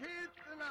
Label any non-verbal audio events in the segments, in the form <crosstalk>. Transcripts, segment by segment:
raketerna!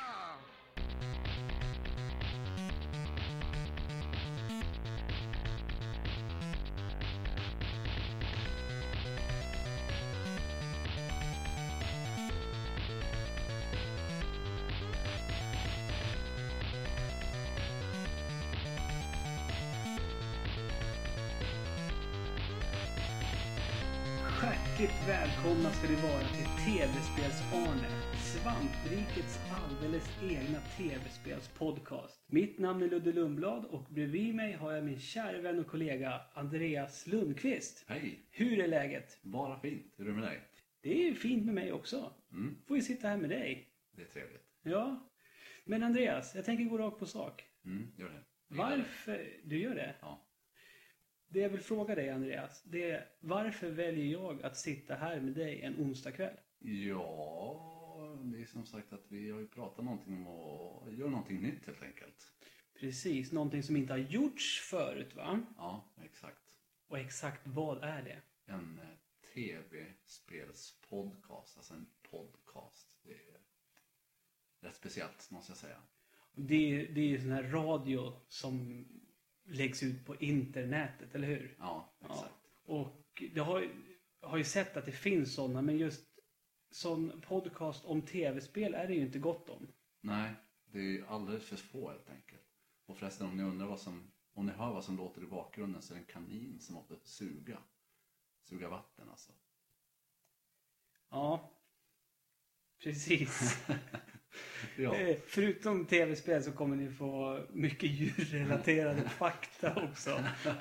Hjärtligt välkomna ska ni vara till TV-spels-Arne. Svamprikets alldeles egna TV-spelspodcast. Mitt namn är Ludde Lundblad och bredvid mig har jag min kära vän och kollega Andreas Lundqvist. Hej! Hur är läget? Bara fint. Hur är det med dig? Det är fint med mig också. Mm. Får ju sitta här med dig. Det är trevligt. Ja. Men Andreas, jag tänker gå rakt på sak. Mm, gör det. Jag gillar det. Varför... Du gör det? Ja. Det jag vill fråga dig Andreas, det är varför väljer jag att sitta här med dig en onsdagkväll? ja, det är som sagt att vi har ju pratat någonting om att göra någonting nytt helt enkelt. Precis, någonting som inte har gjorts förut va? Ja, exakt. Och exakt vad är det? En eh, tv-spelspodcast, alltså en podcast. Det är rätt speciellt måste jag säga. Det är, det är ju sån här radio som läggs ut på internetet, eller hur? Ja, exakt. Och det har, har ju sett att det finns sådana, men just sån podcast om tv-spel är det ju inte gott om. Nej, det är ju alldeles för få helt enkelt. Och förresten om ni undrar vad som, om ni hör vad som låter i bakgrunden så är det en kanin som måste suga. Suga vatten alltså. Ja, precis. <laughs> Ja. Eh, Förutom tv-spel så kommer ni få mycket djurrelaterade <laughs> fakta också. Ja,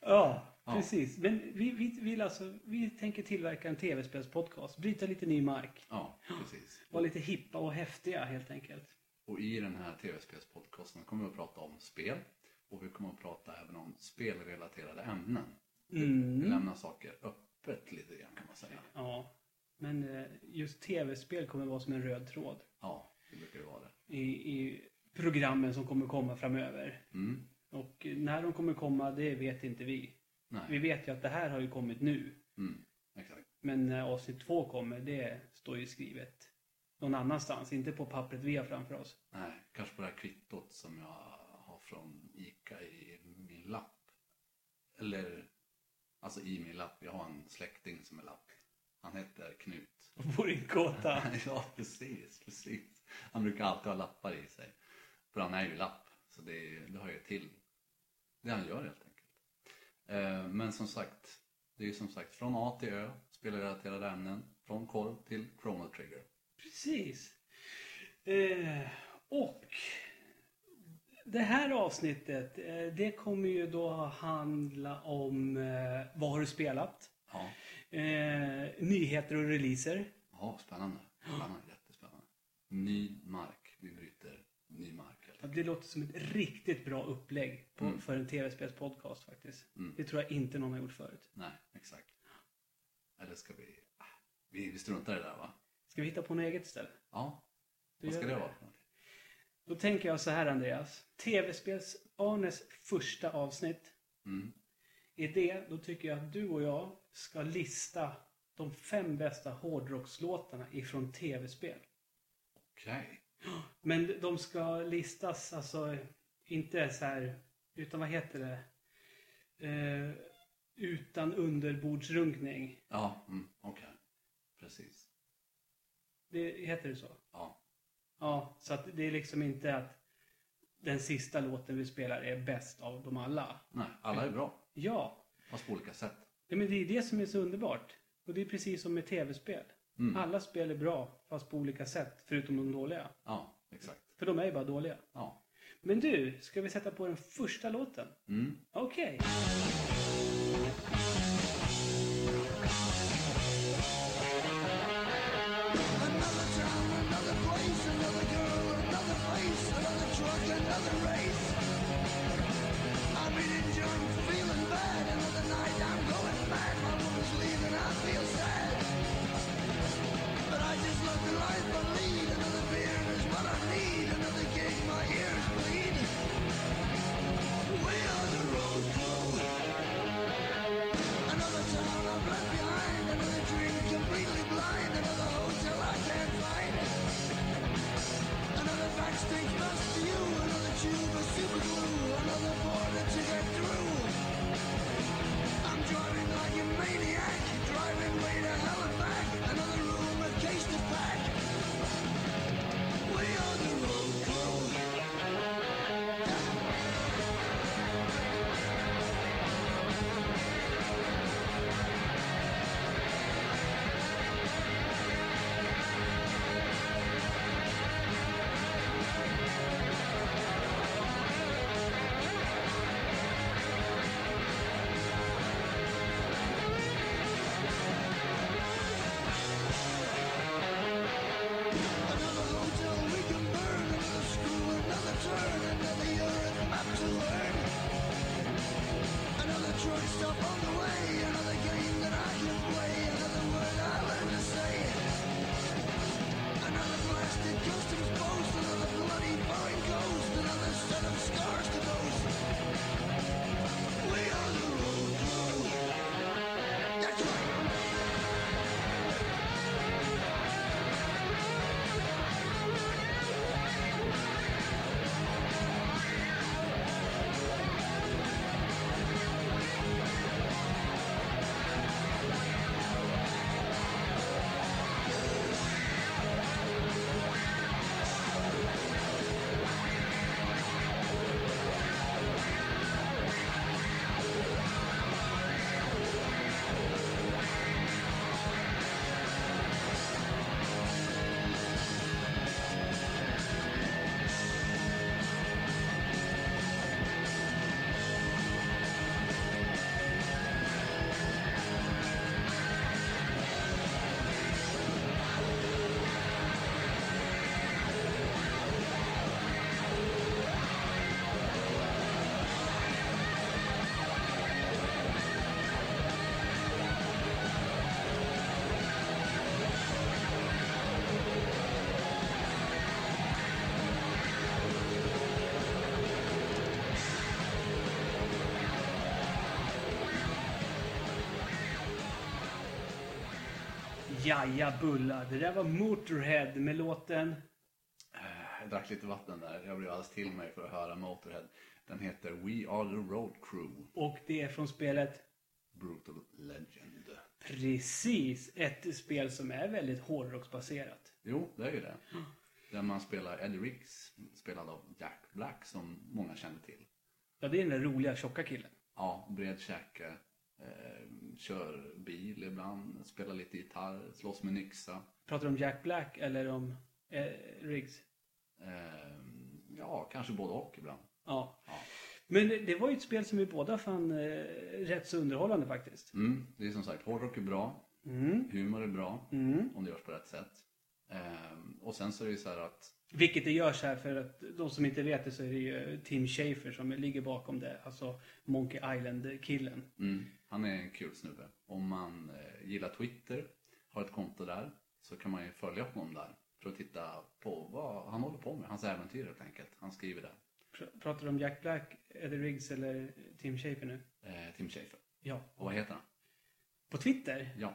Ja. Precis. Men vi, vi, vill alltså, vi tänker tillverka en tv-spelspodcast. Bryta lite ny mark. Ja, precis. Vara lite hippa och häftiga helt enkelt. Och i den här tv-spelspodcasten kommer vi att prata om spel. Och vi kommer att prata även om spelrelaterade ämnen. Mm. lämnar saker öppet lite grann kan man säga. Ja. Men eh, just tv-spel kommer vara som en röd tråd Ja, det brukar det vara det. i, i programmen som kommer komma framöver. Mm. Och eh, när de kommer komma, det vet inte vi. Nej. Vi vet ju att det här har ju kommit nu. Mm. Men när avsnitt två kommer, det står ju skrivet någon annanstans. Inte på pappret vi har framför oss. Nej, kanske på det här kvittot som jag har från ICA i min lapp. Eller, alltså i min lapp. Jag har en släkting som är lapp. Han heter Knut. Och bor i kåta. <laughs> ja, precis, precis. Han brukar alltid ha lappar i sig. För han är ju lapp. Så det, det hör ju till det han gör helt enkelt. Eh, men som sagt, det är ju som sagt från A till Ö, spelrelaterade ämnen. Från korv till Chrono Trigger. Precis. Eh, och det här avsnittet, eh, det kommer ju då handla om eh, vad har du spelat? Ja, Eh, nyheter och releaser. ja spännande. spännande. Jättespännande. Ny mark. Vi bryter ny mark. Det låter som ett riktigt bra upplägg på, för en tv-spelspodcast faktiskt. Det tror jag inte någon har gjort förut. Nej, exakt. Eller ska vi... ah, Vi, vi struntar i det där va? Ska vi hitta på något eget istället? Ja. Du Vad ska det det. vara? Då tänker jag så här Andreas. TV-spels-Arnes första avsnitt. Mm. I det, då tycker jag att du och jag ska lista de fem bästa hårdrockslåtarna ifrån tv-spel. Okej. Men de ska listas alltså inte så här, utan vad heter det? Eh, utan underbordsrunkning. Ja, mm, okej. Precis. Det heter det så? Ja. Ja, så att det är liksom inte att den sista låten vi spelar är bäst av dem alla. Nej, alla är bra. Ja, Fast på olika sätt. Ja, men det är det som är så underbart. Och det är precis som med tv-spel. Alla spel är bra, fast på olika sätt, förutom de dåliga. Ja, exakt. För de är ju bara dåliga. Ja. Men du, ska vi sätta på den första låten? Mm. Okej. Another Jaja bullar. Det där var Motorhead med låten... Eh, Jag drack lite vatten där. Jag blev alldeles till mig för att höra Motorhead. Den heter We Are The Road Crew. Och det är från spelet Brutal Legend. Precis. Ett spel som är väldigt hårdrocksbaserat. Jo, det är ju det. Där man spelar Eddie Riggs, spelad av Jack Black, som många känner till. Ja, det är den där roliga tjocka killen. Ja, bred käke, eh, kör bil ibland, spelar lite gitarr, slåss med yxa. Pratar du om Jack Black eller om eh, Riggs? Eh, ja, kanske både och ibland. Ja. Ja. Men det var ju ett spel som vi båda fann eh, rätt så underhållande faktiskt. Mm, det är som sagt, hårdrock är bra, Mm. humor är bra, Mm. om det görs på rätt sätt. Eh, och sen så är det ju så här att Vilket det görs här för att de som inte vet det så är det ju Tim Schafer som ligger bakom det. Alltså Monkey Island-killen. Mm, han är en kul snubbe. Om man eh, gillar Twitter, har ett konto där, så kan man ju följa honom där. För att titta på vad han håller på med, hans äventyr helt enkelt. Han skriver där. Pr- Pratar du om Jack Black, Eddie Riggs eller Tim Schafer nu? Eh, Tim Schafer. Ja. Och vad heter han? På Twitter? Ja,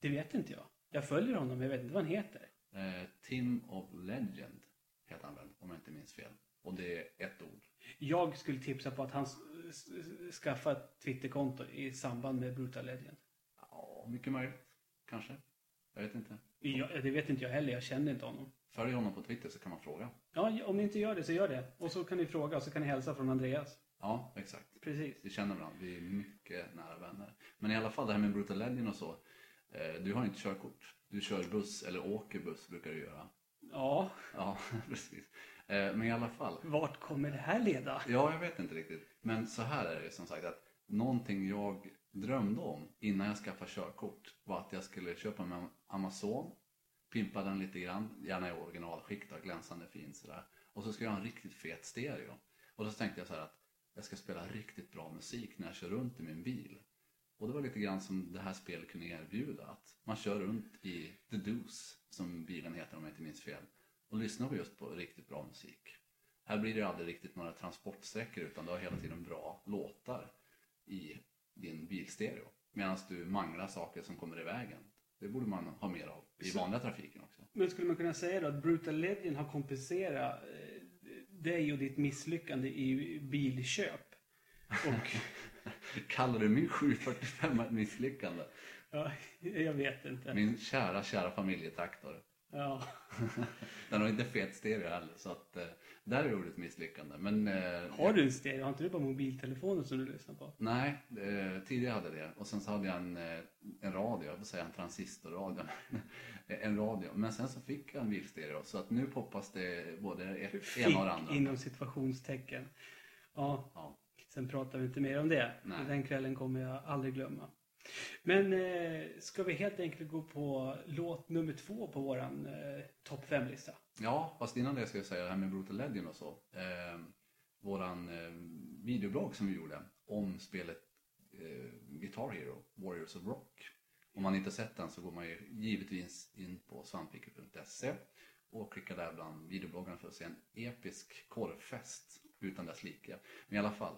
Det vet inte jag. Jag följer honom, men jag vet inte vad han heter. eh, Tim of Legend heter han väl, om jag inte minns fel. Och det är ett ord. Jag skulle tipsa på att han s- s- skaffa ett Twitterkonto i samband med Brutal Legend. Ja, mycket möjligt. Kanske. Jag vet inte. Jag, det vet inte jag heller, jag känner inte honom. Följ honom på Twitter så kan man fråga. Ja, om ni inte gör det så gör det. Och så kan ni fråga och så kan ni hälsa från Andreas. Ja, exakt. Precis. Vi känner varandra, vi är mycket nära vänner. Men i alla fall det här med Brutal Legend och så. Eh, du har inte körkort. Du kör buss, eller åker buss brukar du göra. Ja, Ja, <laughs> precis. Eh, men i alla fall. vart kommer det här leda? Ja, jag vet inte riktigt. Men så här är det som sagt att någonting jag drömde om innan jag skaffade körkort var att jag skulle köpa en Amazon, pimpa den lite grann, gärna i originalskick då, glänsande fin sådär. Och så ska jag ha en riktigt fet stereo. Och då tänkte jag så här att jag ska spela riktigt bra musik när jag kör runt i min bil. Och det var lite grann som det här spelet kunde erbjuda. Att man kör runt i The Deuce, som bilen heter om jag inte minns fel. Och lyssnar på just på riktigt bra musik. Här blir det aldrig riktigt några transportsträckor utan du har hela tiden bra låtar i din bilstereo. Medan du manglar saker som kommer i vägen. Det borde man ha mer av i vanliga trafiken också. Men skulle man kunna säga då att Brutal Legend har kompenserat eh, dig och ditt misslyckande i bilköp? Och, <laughs> <laughs> Kallar du min 745 ett misslyckande? ja, <laughs> jag vet inte. Min kära, kära familjetraktor. Ja. <laughs> Den har inte fet stereo heller så att eh, där är det ett misslyckande. Men, eh, Har du en stereo? Har inte du bara mobiltelefonen som du lyssnar på? Nej, eh, tidigare hade jag det. Och sen så hade jag en, en radio, jag får säga en transistorradio. en radio. Men sen så fick jag en bilstereo. Så att nu poppas det både ena och andra. Fick inom situationstecken. Ja, Ja. Sen pratar vi inte mer om det. Nej. Den kvällen kommer jag aldrig glömma. Men eh, ska vi helt enkelt gå på låt nummer två på våran eh, topp fem-lista? ja, fast innan det ska jag säga det här med Brutal Legend och så. Eh, våran eh, videoblogg som vi gjorde om spelet eh, Guitar Hero, Warriors of Rock. Om man inte sett den så går man ju givetvis in på svampviken.se och klickar där bland videobloggarna för att se en episk korvfest utan dess like. Men i alla fall,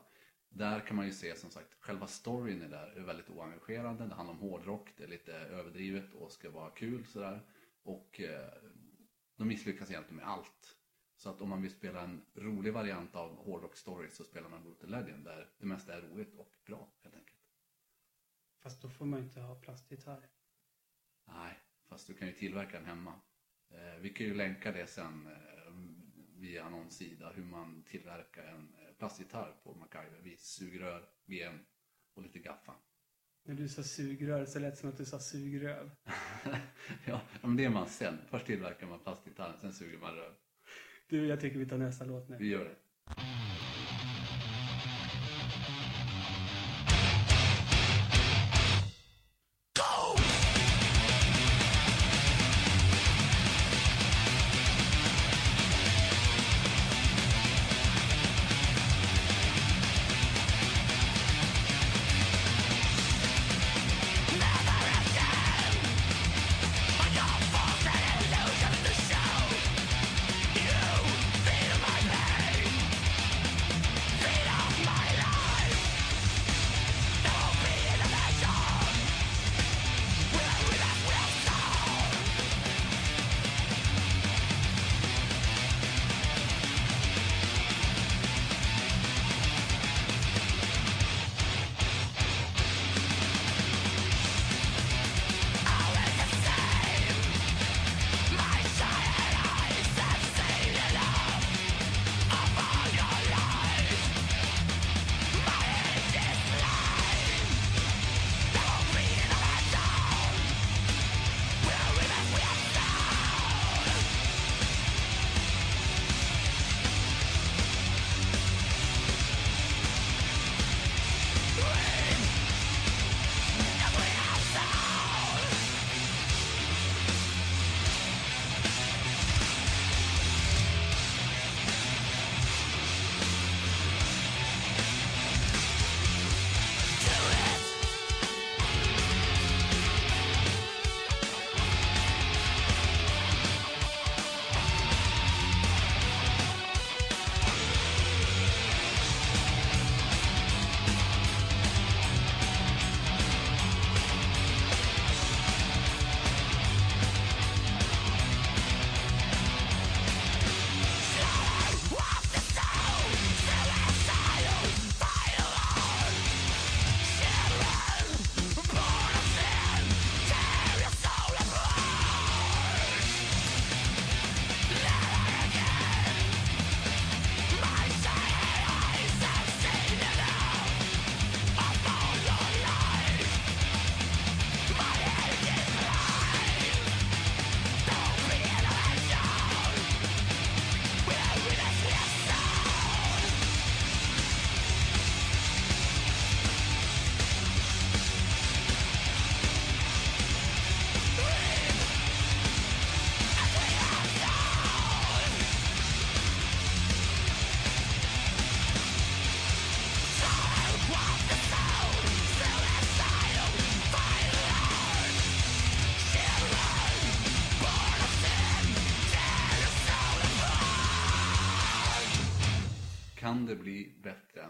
där kan man ju se som sagt, själva storyn är där är väldigt oengagerande. Det handlar om hårdrock, det är lite överdrivet och ska vara kul sådär. Och eh, de misslyckas egentligen med allt. Så att om man vill spela en rolig variant av hårdrock story så spelar man Brutal Legend där det mesta är roligt och bra helt enkelt. Fast då får man inte ha plastgitarr. Nej, fast du kan ju tillverka den hemma. Eh, vi kan ju länka det sen eh, via någon sida hur man tillverkar en plastgitarr på MacGyver. Vi sugrör, VM och lite gaffa. När du sa sugrör så lät det som att du sa sugröv. <laughs> ja, men det är man sen. Först tillverkar man plastgitarren, sen suger man röv. Du, jag tycker vi tar nästa låt nu. Vi gör det.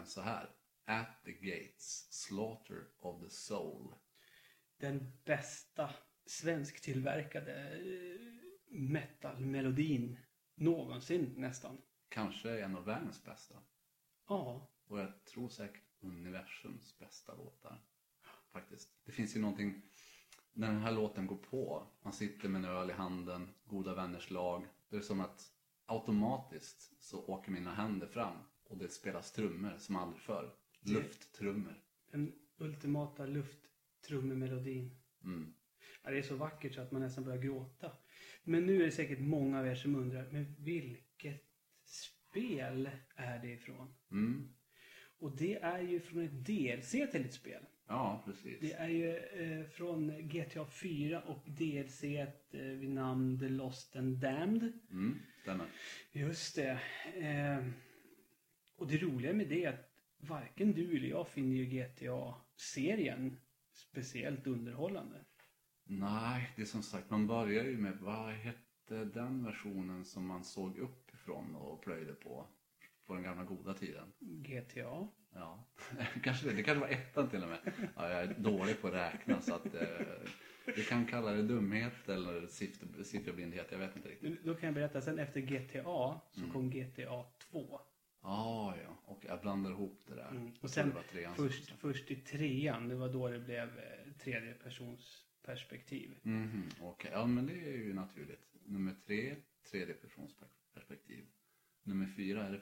Så här? At the Gates, Slaughter of the Soul. Den bästa svensktillverkade eh, metal-melodin någonsin nästan. Kanske en av världens bästa. Ja, Och jag tror säkert universums bästa låtar. Faktiskt. Det finns ju någonting, när den här låten går på, man sitter med en öl i handen, goda vänners lag. Det är som att automatiskt så åker mina händer fram och det spelas trummor som aldrig förr. Lufttrummor. den ultimata lufttrummmelodin. Mm. Ja, det är så vackert så att man nästan börjar gråta. Men nu är det säkert många av er som undrar, men vilket spel är det ifrån? Mm. Och det är ju från ett DLC till ett spel. Ja, precis. Det är ju eh, från GTA 4 och DLC eh, vid namn The Lost and Damned. Mm, stämmer. Just det. Eh, och det roliga med det är att varken du eller jag finner ju GTA-serien speciellt underhållande. Nej, det är som sagt, man börjar ju med, vad hette den versionen som man såg uppifrån och plöjde på? På den gamla goda tiden. GTA? Ja, <laughs> kanske det. Det kanske var ettan till och med. Ja, jag är dålig på att räkna så att eh, vi kan kalla det dumhet eller siff- sifferblindhet. Jag vet inte riktigt. Då kan jag berätta, sen efter GTA så kom GTA 2. Ah, ja, och jag blandar ihop det där. Mm. Och sen först, först i trean, det var då det blev eh, tredje persons perspektiv. Mhm, Okej, ja men det är ju naturligt. Nummer tre, tredje persons per- perspektiv. Nummer fyra är det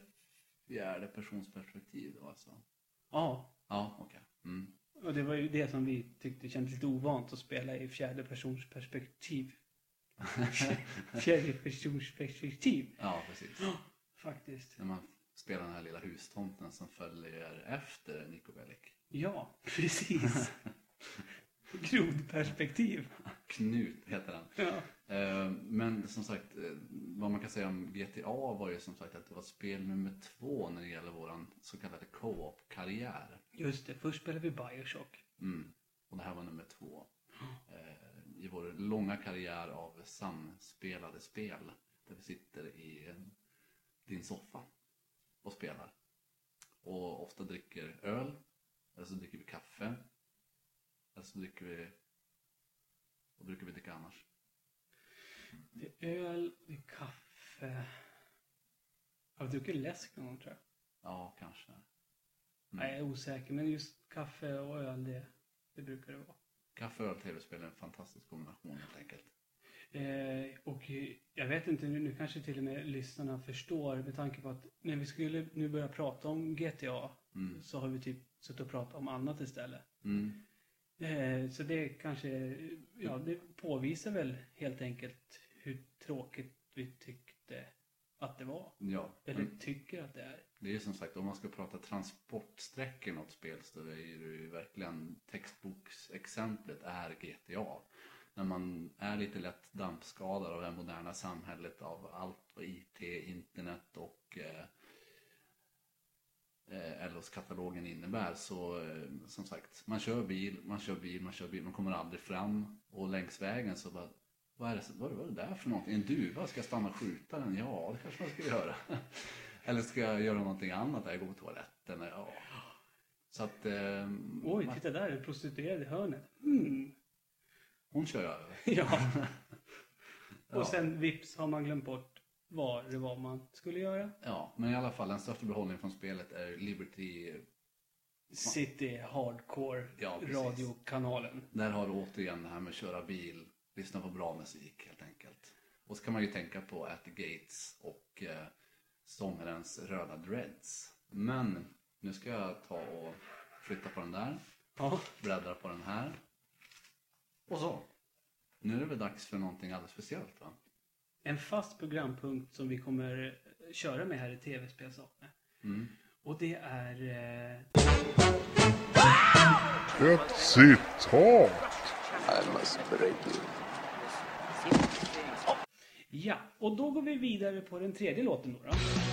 fjärde persons perspektiv då alltså. Ja, Ja, okej. Mm. och det var ju det som vi tyckte kändes lite ovant att spela i fjärde persons perspektiv. <laughs> fjärde persons perspektiv. Ja, precis. Faktiskt. När man spelar den här lilla hustomten som följer efter Niko Bellic. Ja, precis. <laughs> Grodperspektiv. Knut heter den. Ja. Eh, Men som sagt, eh, vad man kan säga om GTA var ju som sagt att det var spel nummer två när det gäller våran så kallade co-op-karriär. Just det, först spelade vi Bioshock. Mm. Och det här var nummer två. Eh, I vår långa karriär av samspelade spel. Där vi sitter i din soffa och spelar. Och ofta dricker öl. Eller så dricker vi kaffe. Eller så dricker vi... Vad brukar vi dricka annars? Det är öl, det är kaffe. Har du druckit läsk någon gång tror jag? Ja, kanske. Nej, jag är osäker. Men just kaffe och öl, det, det brukar det vara. Kaffe, öl, tv-spel är en fantastisk kombination helt enkelt. Eh, och eh, jag vet inte, nu, nu kanske till och med lyssnarna förstår med tanke på att när vi skulle nu börja prata om GTA Mm. så har vi typ suttit och pratat om annat istället. Mm. Eh, så det kanske, ja det påvisar väl helt enkelt hur tråkigt vi tyckte att det var. Ja, Eller men tycker att det är. det är som sagt om man ska prata transportsträckor i något spel så är det ju verkligen textboksexemplet är GTA. När man är lite lätt dampskadad av det moderna samhället av allt vad IT, internet och eh, eh, LOS-katalogen innebär så eh, som sagt, man kör bil, man kör bil, man kör bil, man kommer aldrig fram och längs vägen så bara vad är, det, vad är det där för någonting? En duva? Ska jag stanna och skjuta den? Ja, det kanske man ska göra. <laughs> Eller ska jag göra någonting annat? Jag går på toaletten? Ja. Så att... Eh, Oj, man- titta där, en prostituerad i hörnet. Mm. Hon kör över. <laughs> Ja. Ja. Och sen vips har man glömt bort vad det var man skulle göra. Ja, men i alla fall den största behållningen från spelet är Liberty. City Hardcore Ja, precis. radiokanalen. Där har du återigen det här med att köra bil, lyssna på bra musik helt enkelt. Och så kan man ju tänka på At the Gates och eh, sångarens röda dreads. Men nu ska jag ta och flytta på den där, Ja. bläddra på den här. Och så. Nu är det väl dags för någonting alldeles speciellt va? En fast programpunkt som vi kommer köra med här i tv-spelsavsnittet. Mm. Och det är... Eh, Ett citat. I must break you. ja, och då går vi vidare på den tredje låten då. då.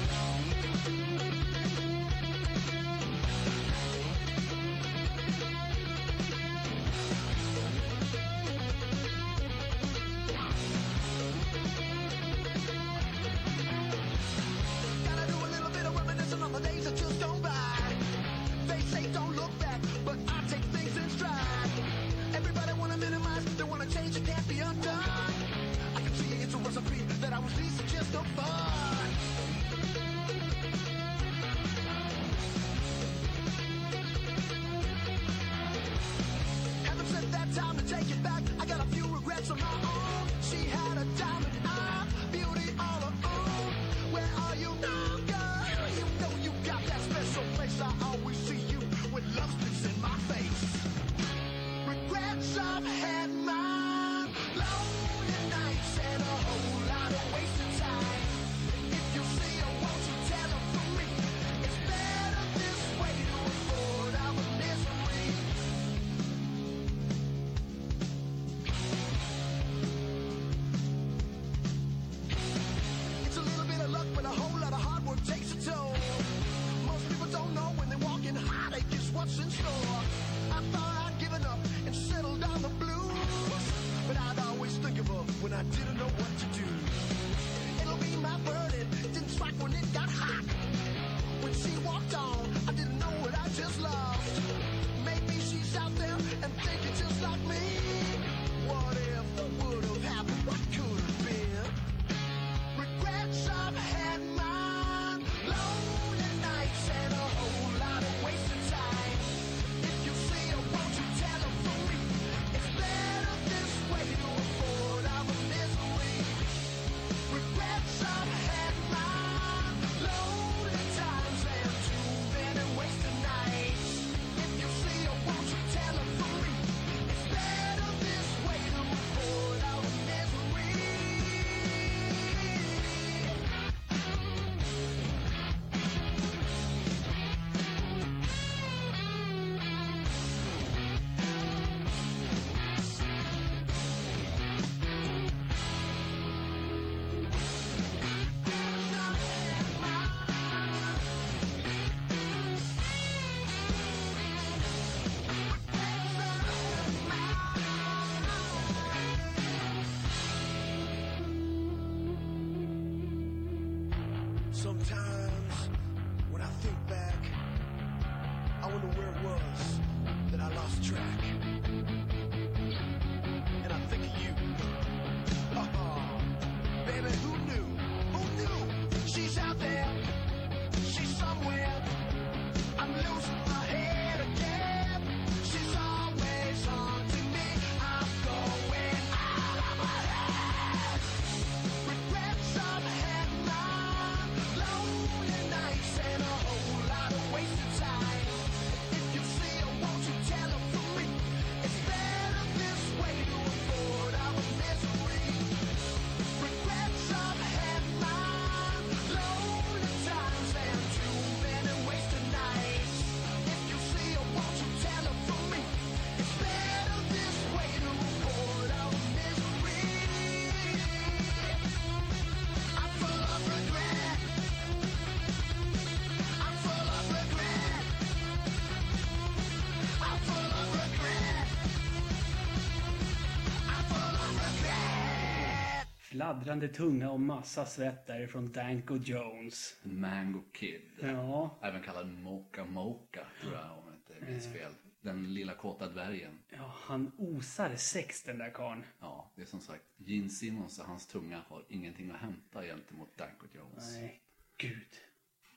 Fladdrande tunga och massa svett därifrån Danko Jones. Mango Kid. Ja, Även kallad Mocha Mocha, tror jag om jag inte minns fel. Den lilla kåta dvärgen. ja, han osar sex den där karln. Ja, det är som sagt Gene Simmons och hans tunga har ingenting att hämta gentemot Danko Jones. Nej, gud.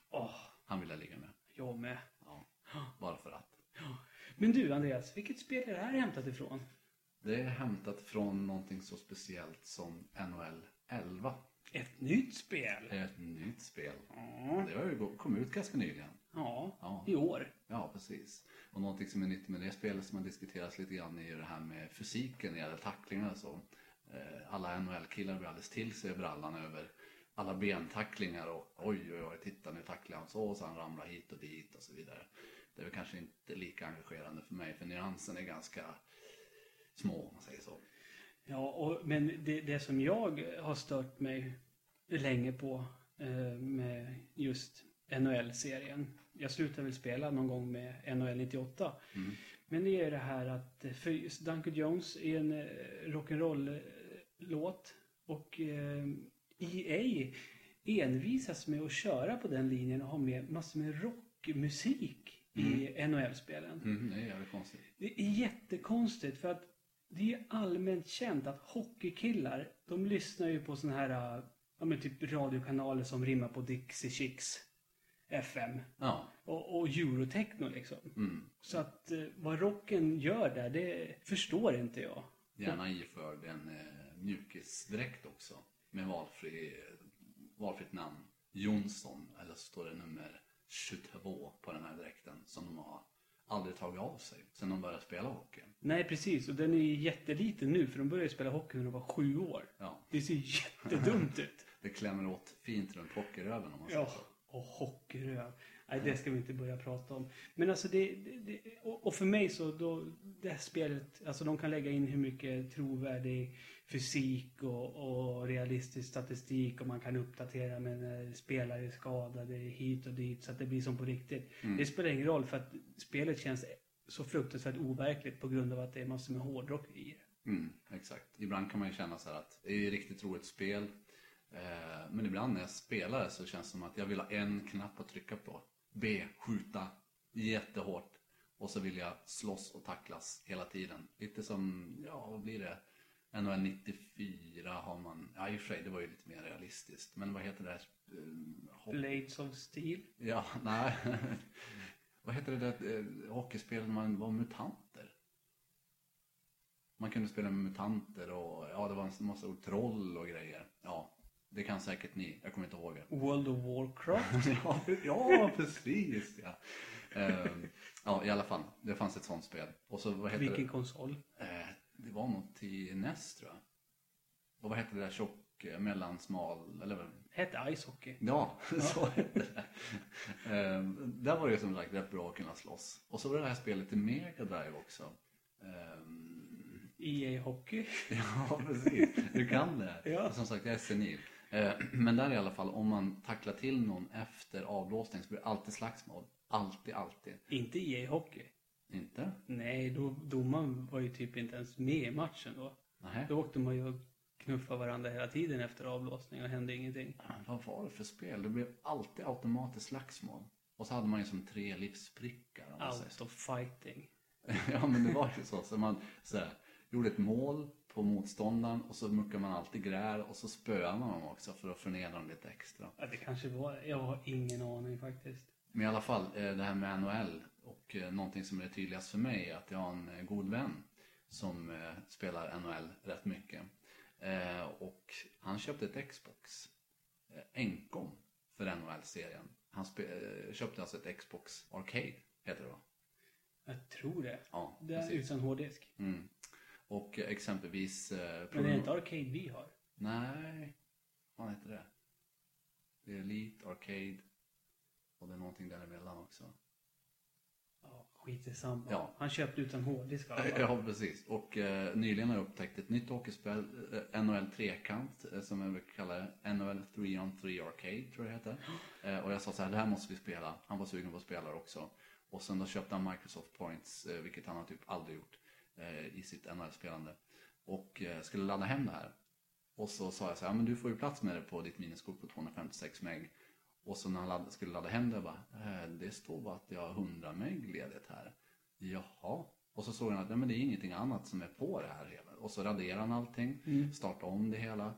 Åh, Han vill jag ligga med. jag med. Ja, bara för att. Men du Andreas, vilket spel är det här hämtat ifrån? Det är hämtat från någonting så speciellt som NHL 11. Ett nytt spel? Ett nytt spel. Ja, Det har ju kommit ut ganska nyligen. ja, Ja. i år. Ja, precis. Och någonting som är nytt med det spelet som har diskuterats lite grann är ju det här med fysiken när det gäller tacklingar och så. Eh, Alla NHL-killar blir alldeles till sig brallan över alla bentacklingar och oj, oj, oj, titta nu tacklar han så och så han ramlar hit och dit och så vidare. Det är väl kanske inte lika engagerande för mig för nyansen är ganska små om man säger så. Ja, och, men det, det som jag har stört mig länge på eh, med just NHL-serien. Jag slutade väl spela någon gång med NHL 98. Men det är det här att eh, för Duncan Jones är en eh, rock'n'roll-låt och eh, EA envisas med att köra på den linjen och ha med massor med rockmusik i NHL-spelen. Mm, det är konstigt. Det är jättekonstigt för att det är allmänt känt att hockeykillar, de lyssnar ju på såna här, äh, ja men typ radiokanaler som rimmar på Dixie Chicks FM Ja, och, och eurotechno liksom. mm. Så att eh, vad rocken gör där, det förstår inte jag. gärna iförd en eh, mjukisdräkt också. Med valfri, valfritt namn. Jonsson, eller så står det nummer 22 på den här dräkten som de har aldrig tagit av sig sen de började spela hockey. Nej precis, och den är ju jätteliten nu för de började spela hockey när de var sju år. Ja, Det ser jättedumt ut. <laughs> det klämmer åt fint runt hockeyröven om man säger Ja, så. och hockeyröv. Nej, det ska vi inte börja prata om. Men alltså det, det, det och, och för mig så då, det här spelet, alltså de kan lägga in hur mycket trovärdig fysik och, och realistisk statistik och man kan uppdatera med när spelare är skadade hit och dit så att det blir som på riktigt. Det spelar ingen roll för att spelet känns så fruktansvärt overkligt på grund av att det är massor med hårdrock i det. Mm, exakt. Ibland kan man ju känna så här att det är ju riktigt roligt spel. Eh, men ibland när jag spelar så känns det som att jag vill ha en knapp att trycka på. B, skjuta jättehårt. Och så vill jag slåss och tacklas hela tiden. Lite som, ja vad blir det? NHL 94 har man, ja i och för sig det var ju lite mer realistiskt. Men vad heter det? där? Eh, Blades of Steel. Ja, <laughs> nej. Vad heter det där eh, hockeyspel när man var mutanter? Man kunde spela med mutanter och ja, det var en massa ord, troll och grejer. Ja, det kan säkert ni. Jag kommer inte ihåg det. World of Warcraft. <laughs> ja, ja, precis. Ja. Ehm, ja, i alla fall. Det fanns ett sånt spel. Och så, vad heter Vilken det? konsol? Eh, det var något till NES, tror jag. Och vad hette det där tjock, mellansmal, eller vad? Hette Hockey. Ja, så hette det. Ehm, där var det som sagt rätt bra att kunna slåss. Och så var det här spelet till Mega Drive också. Ehm, EA Hockey. <laughs> ja, precis. Du kan det. <laughs> Ja. Som sagt, jag är senil. Ehm, men där i alla fall, om man tacklar till någon efter avblåsning så blir det alltid slagsmål. Alltid, alltid. Inte EA Hockey. Inte? Nej, då, domaren var ju typ inte ens med i matchen då. Nej. Då åkte man ju och knuffade varandra hela tiden efter avblåsning och hände ingenting. Vad var det för spel? Det blev alltid automatiskt slagsmål. Och så hade man ju som tre livsprickar. Om säger Out of fighting. <laughs> Ja, men det var ju så. Så man så här, gjorde ett mål på motståndaren och så muckade man alltid gräl och så spöade man dem också för att förnedra dem lite extra. Ja, det kanske var Jag har ingen aning faktiskt. Men i alla fall, eh, det här med NHL och eh, någonting som är tydligast för mig är att jag har en eh, god vän som eh, spelar NHL rätt mycket. Eh, Och han köpte ett Xbox enkom för NHL-serien. Han köpte alltså ett Xbox Arcade, heter det va? Jag tror det. Ja, det är utan hårddisk. Mm. Och exempelvis... eh, Men det är inte Arcade vi har. Nej, vad heter det? Det är Elite, Arcade och det är någonting däremellan också. Ja, skit i samma. Ja. Han köpte utan hårddisk i alla fall. Ja, precis. Och eh, nyligen har jag upptäckt ett nytt hockeyspel, eh, NHL Trekant, eh, som jag brukar kalla det. NHL 3 on 3 Arcade, tror jag det heter. Eh, och jag sa så här, det här måste vi spela. Han var sugen på att spela också. Och sen då köpte han Microsoft Points, eh, vilket han har typ aldrig gjort eh, i sitt NHL-spelande. Och eh, skulle ladda hem det här. Och så sa jag så här, men du får ju plats med det på ditt minneskort på 256 meg. Och så när han ladd, skulle ladda hem det, bara, eh, det står bara att jag har 100 meg ledigt här. Jaha. Och så såg han att nej, men det är ingenting annat som är på det här. Och så raderade han allting, startade om det hela.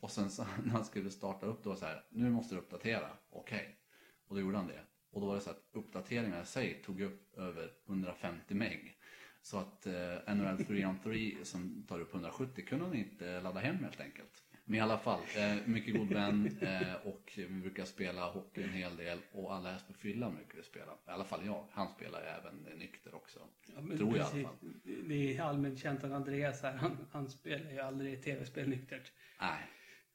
Och sen så, <laughs> när han skulle starta upp då så här, nu måste du uppdatera. Okej. Och då gjorde han det. Och då var det så att uppdateringar i sig tog upp över 150 meg. Så att eh, NHL 3 on 3 som tar upp 170 kunde han inte ladda hem helt enkelt. Men i alla fall, eh, mycket god vän eh, och vi brukar spela hockey en hel del och alla här på fyllan brukar vi spela. I alla fall jag, han spelar även nykter också. Ja, Tror jag i alla fall. Det- är allmänt känt att Andreas här, han, han spelar ju aldrig tv-spel nyktert. Nej,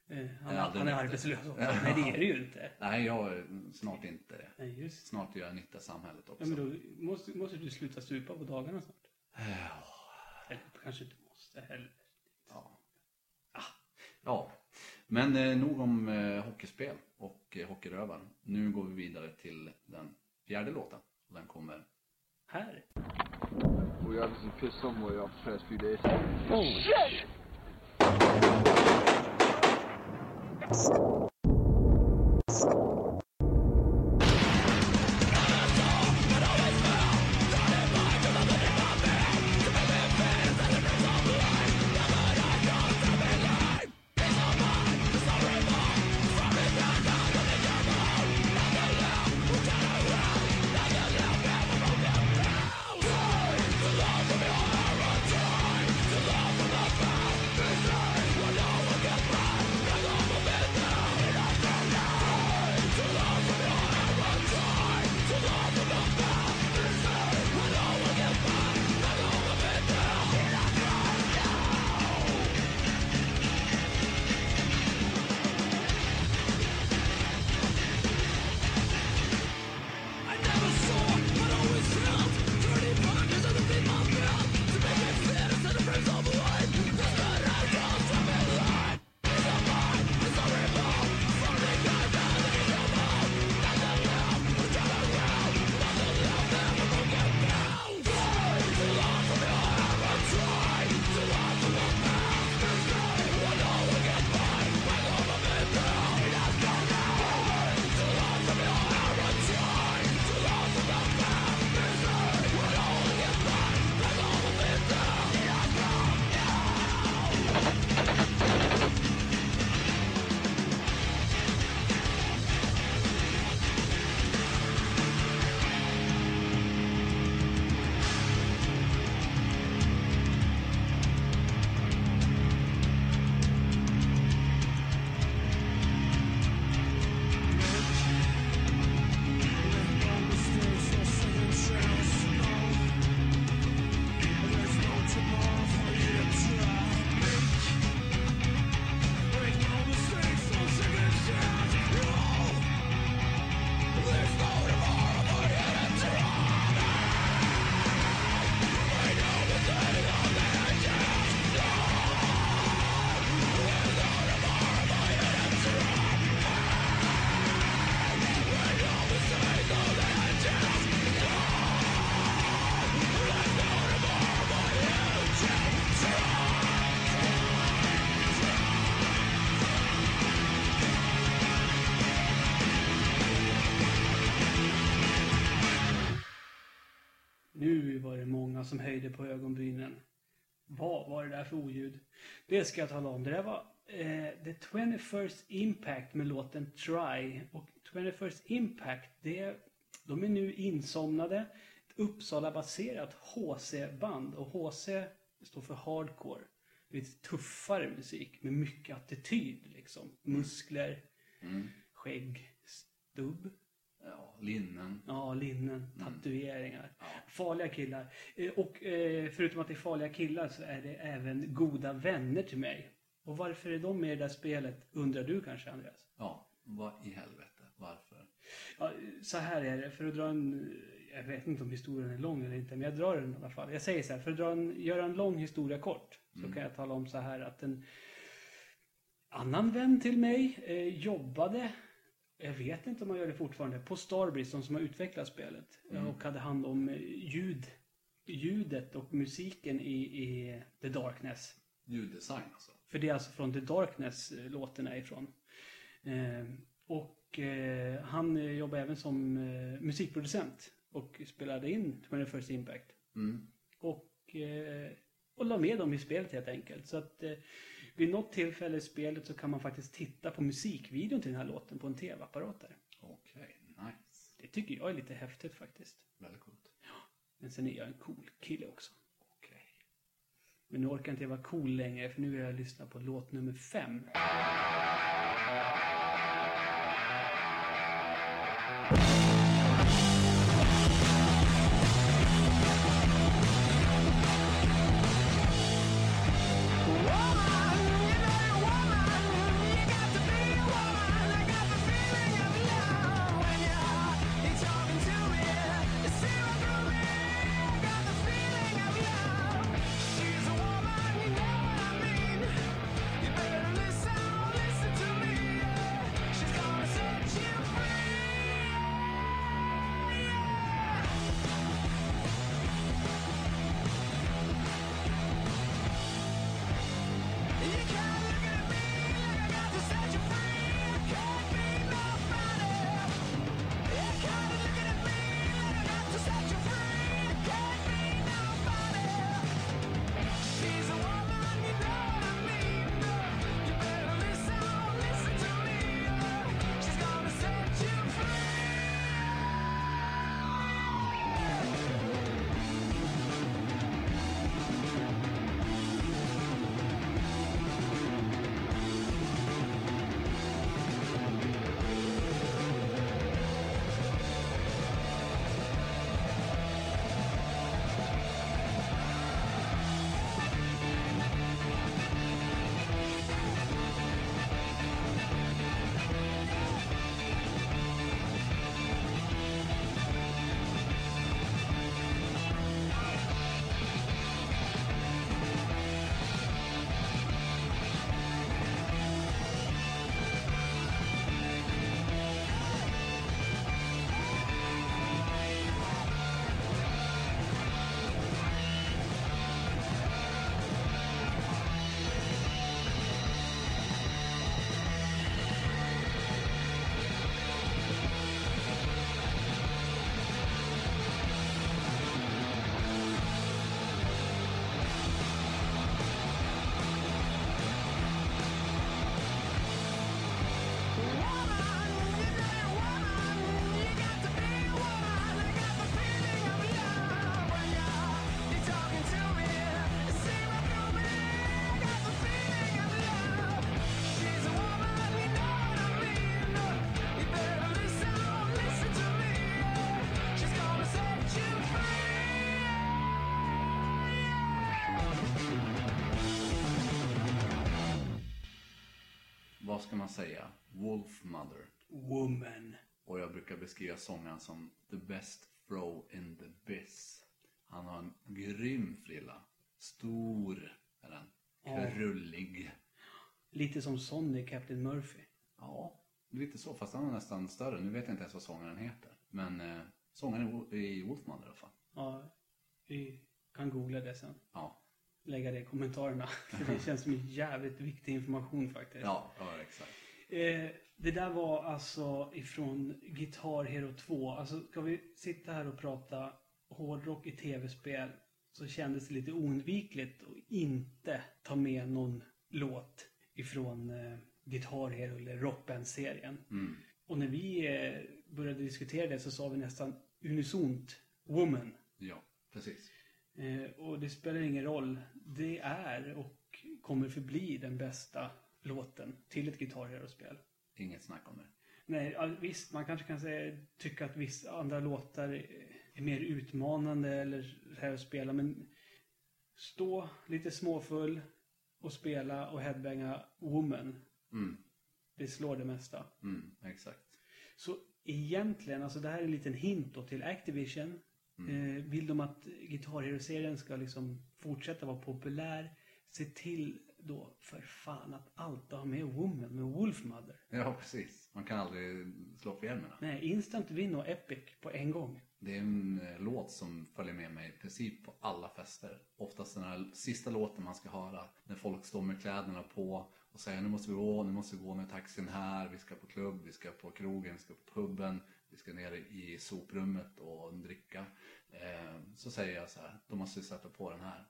Eh, Han, han är nykter. arbetslös också. Nej, det är det ju inte. nej jag är snart inte det. Nej, just Snart gör jag nytta i samhället också. Ja, men då måste, måste du sluta supa på dagarna snart. Eller kanske inte måste heller. Ja. Men eh, nog om eh, hockeyspel och eh, hockeyrövaren. Nu går vi vidare till den fjärde låten. Och den kommer Här. We obviously pissed somewhere off the past few days. Thank många som höjde på ögonbrynen. Vad var det där för oljud? Det ska jag tala om. Det där var eh, The 21st Impact med låten Try. Och 21st Impact, det de är nu insomnade. Ett Uppsala-baserat HC-band. Och HC står för Hardcore. Lite tuffare musik med mycket attityd liksom. Muskler, skägg, stubb. Linnen. Ja, linnen, tatueringar. Farliga killar. Eh, Och eh, förutom att det är farliga killar så är det även goda vänner till mig. Och varför är de med i det där spelet undrar du kanske Andreas? Ja, vad i helvete? Varför? Ja, så här är det, för att dra en... Jag vet inte om historien är lång eller inte, men jag drar den i alla fall. Jag säger så här, för att dra en, göra en lång historia kort så kan jag tala om så här att en annan vän till mig eh, jobbade, jag vet inte om man gör det fortfarande, på Starbreeze, de som har utvecklat spelet. Och hade hand om eh, ljud, ljudet och musiken i, i The Darkness. Ljuddesign alltså. För det är alltså från The Darkness eh, låten är ifrån. Eh, och eh, han eh, jobbar även som eh, musikproducent och spelade in 21st Impact. Mm. Och, eh, och la med dem i spelet helt enkelt. Så att eh, vid något tillfälle i spelet så kan man faktiskt titta på musikvideon till den här låten på en tv-apparat där. Okej, nice. Det tycker jag är lite häftigt faktiskt. Väldigt coolt. Men sen är jag en cool kille också. Okej. Men nu orkar inte jag vara cool längre för nu vill jag lyssna på låt nummer fem. Man säga? Wolf Mother. Woman. Och jag brukar beskriva sångaren som the best throw in the biz. Han har en grym frilla. Stor är den. Krullig. Lite som Sonny, Captain Murphy. Ja, lite så. Fast han är nästan större. Nu vet jag inte ens vad sångaren heter. Men eh, sångaren i Wo- i Wolf Mother i alla fall. Ja, vi kan googla det sen. Ja, Lägga det i kommentarerna. För <laughs> det känns som jävligt viktig information faktiskt. ja, ja exakt. Eh, det där var alltså ifrån Guitar Hero 2. Alltså ska vi sitta här och prata hårdrock i tv-spel så kändes det lite oundvikligt att inte ta med någon låt ifrån eh, Guitar Hero eller Rockband-serien. Mm. Och när vi eh, började diskutera det så sa vi nästan unisont Woman. Ja, precis. Eh, och det spelar ingen roll. Det är och kommer förbli den bästa låten till ett Guitar Hero-spel. Inget snack om det. Nej, visst, man kanske kan säga, tycka att vissa andra låtar är mer utmanande eller här att spela, men stå lite småfull och spela och headbanga Woman, Mm, det slår det mesta. mm, exakt. Så egentligen, alltså det här är en liten hint då till Activision. Eh, vill de att Guitar Hero-serien ska liksom fortsätta vara populär, se till då för fan att alltid ha med Woman med Wolfmother. Ja, precis. Man kan aldrig slå på hjälmarna. Nej, Instant Win och Epic på en gång. Det är en eh, låt som följer med mig i princip på alla fester. Oftast den här sista låten man ska höra. När folk står med kläderna på och säger nu måste vi gå, nu måste vi gå, är taxin här, vi ska på klubb, vi ska på krogen, vi ska på puben, vi ska ner i soprummet och dricka. Eh, så säger jag så här, då måste vi sätta på den här.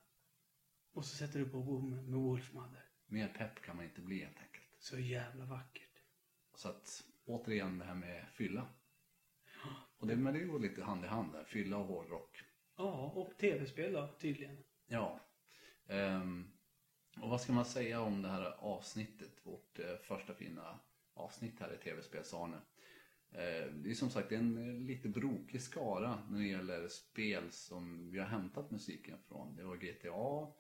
Och så sätter du på Woman med Wolfmother. Mer pepp kan man inte bli helt enkelt. Så jävla vackert. Så att återigen det här med fylla. Och det, men det går lite hand i hand där, fylla och hårdrock. Ja, och tv-spel då, tydligen. Ja. Ehm, och vad ska man säga om det här avsnittet? Vårt eh, första fina avsnitt här i tv-spels-Arne. Eh, det är som sagt en eh, lite brokig skara när det gäller spel som vi har hämtat musiken från. Det var GTA,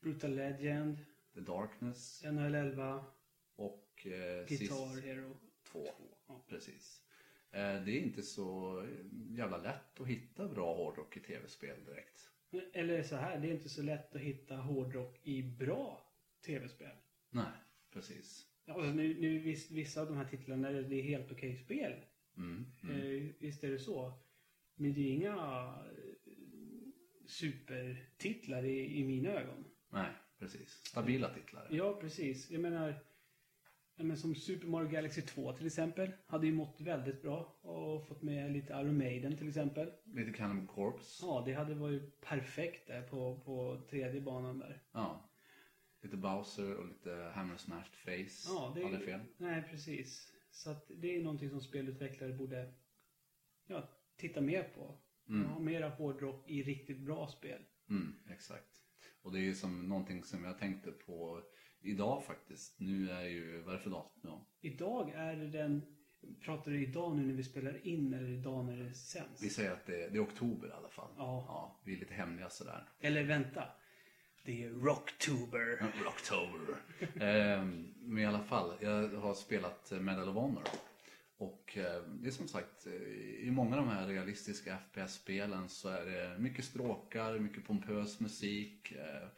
Brutal Legend, The Darkness NHL 11, och eh, Guitar Hero. två. Ja. Precis. Eh, det är inte så jävla lätt att hitta bra hårdrock i tv-spel direkt. Eller så här, det är inte så lätt att hitta hårdrock i bra tv-spel. Nej, precis. Alltså nu, nu viss, vissa av de här titlarna, det är helt okej spel. Mm, mm. Eh, visst är det så. Men det är inga eh, supertitlar i, i mina ögon. Nej, precis. Stabila titlar. Ja, precis. Jag menar, ja, men som Super Mario Galaxy 2 till exempel. Hade ju mått väldigt bra och fått med lite Iron Maiden till exempel. Lite Cannibal Corpse. Ja, det hade varit perfekt där på, på tredje banan där. Ja. Lite Bowser och lite Hammer Smashed Face. Ja, det Hade fel. Nej, precis. Så att det är någonting som spelutvecklare borde ja, titta mer på. Ha mera hårdrock i riktigt bra spel. Mm, exakt. Och det är ju som någonting som jag tänkte på idag faktiskt. Nu är ju, vad är det för datum? Idag är det den... Pratar du idag nu när vi spelar in eller idag när det sänds? Vi säger att det, det är oktober i alla fall. Ja. ja. Vi är lite hemliga sådär. Eller vänta. Det är Rocktober. Rocktober. ehm, men i alla fall, jag har spelat Medal of Honor. Och eh, det är som sagt, eh, i många av de här realistiska FPS-spelen så är det mycket stråkar, mycket pompös musik. Eh,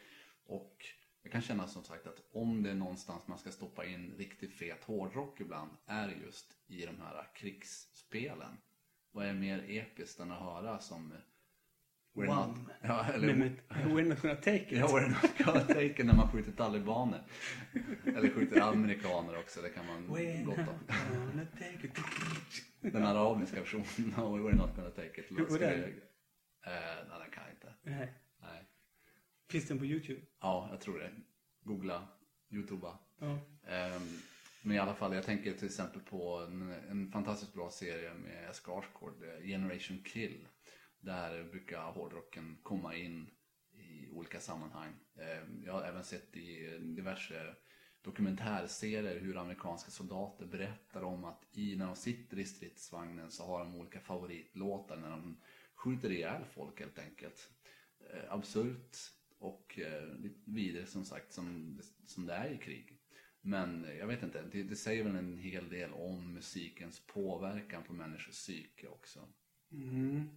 och jag kan känna som sagt att om det är någonstans man ska stoppa in riktigt fet hårdrock ibland, är det just i de här krigsspelen. Vad är mer episkt än att höra som We're One. not, ja, eller, men, we're not gonna take it. Ja, we're not gonna take it när man skjuter talibaner. Eller skjuter amerikaner också, det kan man We're gott om. gonna take it. Den arabiska versionen, no, we're not gonna take it. Hur Ska den? Eh, nej, den kan jag inte. Nej. Nej. Finns den på YouTube? Ja, jag tror det. Googla, youtuba. Ja. Ehm, men i alla fall, jag tänker till exempel på en, en fantastiskt bra serie med Skarsgård, eh, Generation Kill. Där brukar hårdrocken komma in i olika sammanhang. Ehm, jag har även sett i diverse dokumentärserier hur amerikanska soldater berättar om att i, när de sitter i stridsvagnen så har de olika favoritlåtar när de skjuter ihjäl folk helt enkelt. Ehm, absurt och eh, vidare som sagt som, som det är i krig. Men jag vet inte, det, det säger väl en hel del om musikens påverkan på människors psyke också. Mm.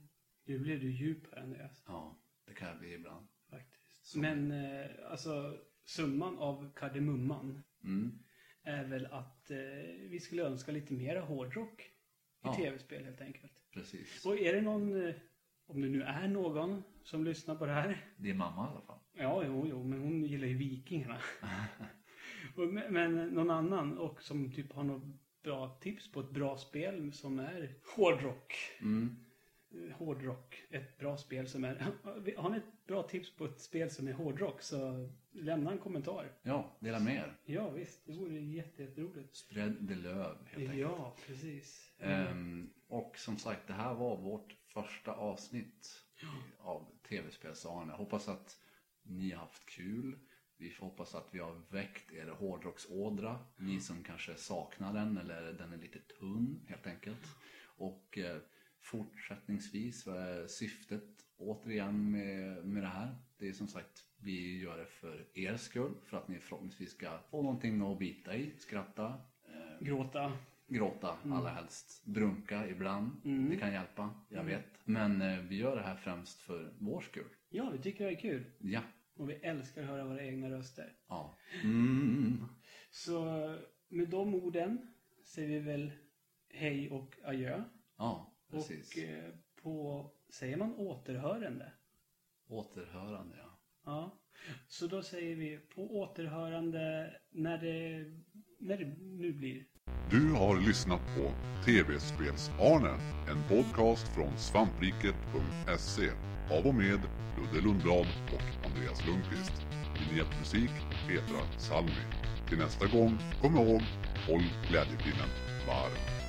Nu blev du djup här Andreas. Ja, det kan jag bli ibland. Faktiskt. Men eh, alltså summan av kardemumman Mm. är väl att eh, vi skulle önska lite mera hårdrock i Ja. tv-spel helt enkelt. Precis. Och är det någon, eh, om det nu är någon som lyssnar på det här. Det är mamma i alla fall. Ja, jo, jo, men hon gillar ju Vikingarna. <laughs> Men, men någon annan och som typ har något bra tips på ett bra spel som är hårdrock. Mm. Eh, hårdrock. Ett bra spel som är... <laughs> Har ni ett bra tips på ett spel som är hårdrock så lämna en kommentar. Ja, dela med er. Ja visst, det vore jätte- jätteroligt. Spread the love helt enkelt. Ja, precis. Ehm, och som sagt, det här var vårt första avsnitt av tv-spels-Arne. Hoppas att ni har haft kul. Vi får hoppas att vi har väckt er hårdrocksådra. Ni som kanske saknar den eller den är lite tunn helt enkelt. Och eh, fortsättningsvis, vad är syftet återigen med, med det här? Det är som sagt, vi gör det för er skull. För att ni förhoppningsvis ska få någonting att bita i, skratta, eh, Gråta. gråta allra helst. Drunka ibland. Det kan hjälpa, jag vet. Men eh, vi gör det här främst för vår skull. Ja, vi tycker det är kul. Ja. Och vi älskar att höra våra egna röster. Ja. Mm. Så med de orden säger vi väl hej och adjö. Ja, precis. Och eh, på, säger man återhörande? Återhörande, ja. Ja. Så då säger vi på återhörande när det, när det nu blir. Du har lyssnat på TV-spels-Arne, en podcast från svampriket.se av och med Ludde Lundblad och Andreas Lundqvist. Vignettmusik Petra Salmi. Till nästa gång, kom ihåg, håll glädjepinnen varm.